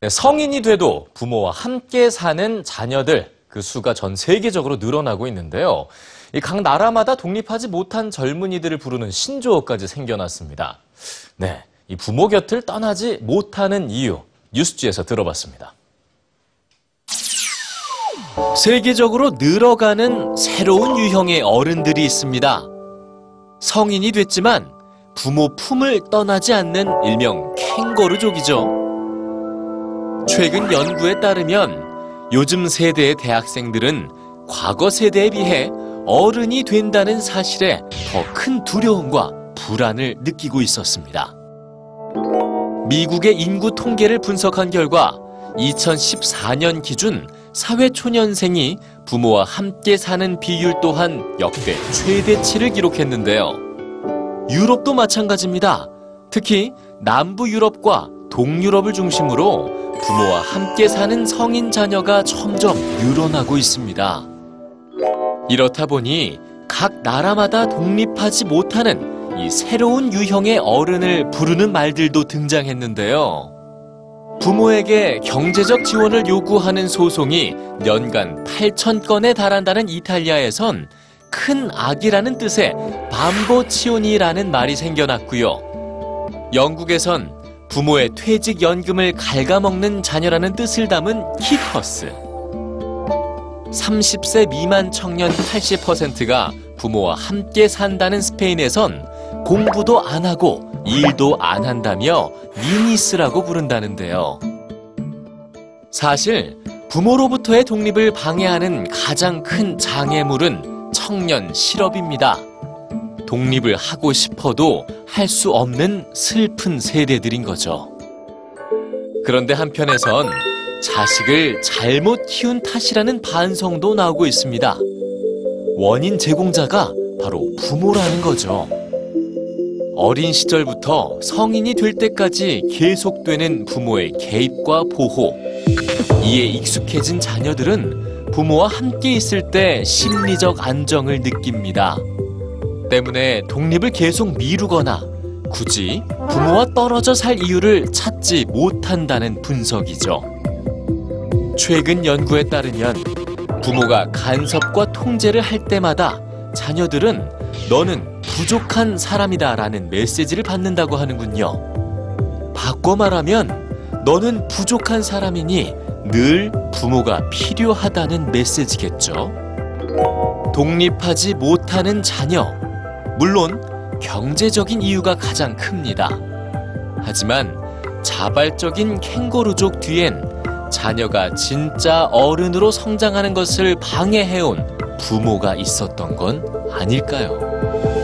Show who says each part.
Speaker 1: 네, 성인이 돼도 부모와 함께 사는 자녀들 그 수가 전 세계적으로 늘어나고 있는데요. 이각 나라마다 독립하지 못한 젊은이들을 부르는 신조어까지 생겨났습니다. 네, 이 부모 곁을 떠나지 못하는 이유 뉴스지에서 들어봤습니다. 세계적으로 늘어가는 새로운 유형의 어른들이 있습니다. 성인이 됐지만 부모 품을 떠나지 않는 일명 캥거루족이죠. 최근 연구에 따르면 요즘 세대의 대학생들은 과거 세대에 비해 어른이 된다는 사실에 더 큰 두려움과 불안을 느끼고 있었습니다. 미국의 인구 통계를 분석한 결과 2014년 기준 사회초년생이 부모와 함께 사는 비율 또한 역대 최대치를 기록했는데요. 유럽도 마찬가지입니다. 특히 남부 유럽과 동유럽을 중심으로 부모와 함께 사는 성인 자녀가 점점 늘어나고 있습니다. 이렇다 보니 각 나라마다 독립하지 못하는 이 새로운 유형의 어른을 부르는 말들도 등장했는데요. 부모에게 경제적 지원을 요구하는 소송이 연간 8천 건에 달한다는 이탈리아에선 큰 악이라는 뜻의 밤보치오니라는 말이 생겨났고요. 영국에선 부모의 퇴직 연금을 갉아먹는 자녀라는 뜻을 담은 키커스. 30세 미만 청년 80%가 부모와 함께 산다는 스페인에선 공부도 안 하고 일도 안 한다며 미니스라고 부른다는데요. 사실 부모로부터의 독립을 방해하는 가장 큰 장애물은 청년 실업입니다. 독립을 하고 싶어도 할 수 없는 슬픈 세대들인 거죠. 그런데 한편에선 자식을 잘못 키운 탓이라는 반성도 나오고 있습니다. 원인 제공자가 바로 부모라는 거죠. 어린 시절부터 성인이 될 때까지 계속되는 부모의 개입과 보호. 이에 익숙해진 자녀들은 부모와 함께 있을 때 심리적 안정을 느낍니다. 때문에 독립을 계속 미루거나 굳이 부모와 떨어져 살 이유를 찾지 못한다는 분석이죠. 최근 연구에 따르면 부모가 간섭과 통제를 할 때마다 자녀들은 너는 부족한 사람이다 라는 메시지를 받는다고 하는군요. 바꿔 말하면 너는 부족한 사람이니 늘 부모가 필요하다는 메시지겠죠. 독립하지 못하는 자녀. 물론 경제적인 이유가 가장 큽니다. 하지만 자발적인 캥거루족 뒤엔 자녀가 진짜 어른으로 성장하는 것을 방해해온 부모가 있었던 건 아닐까요?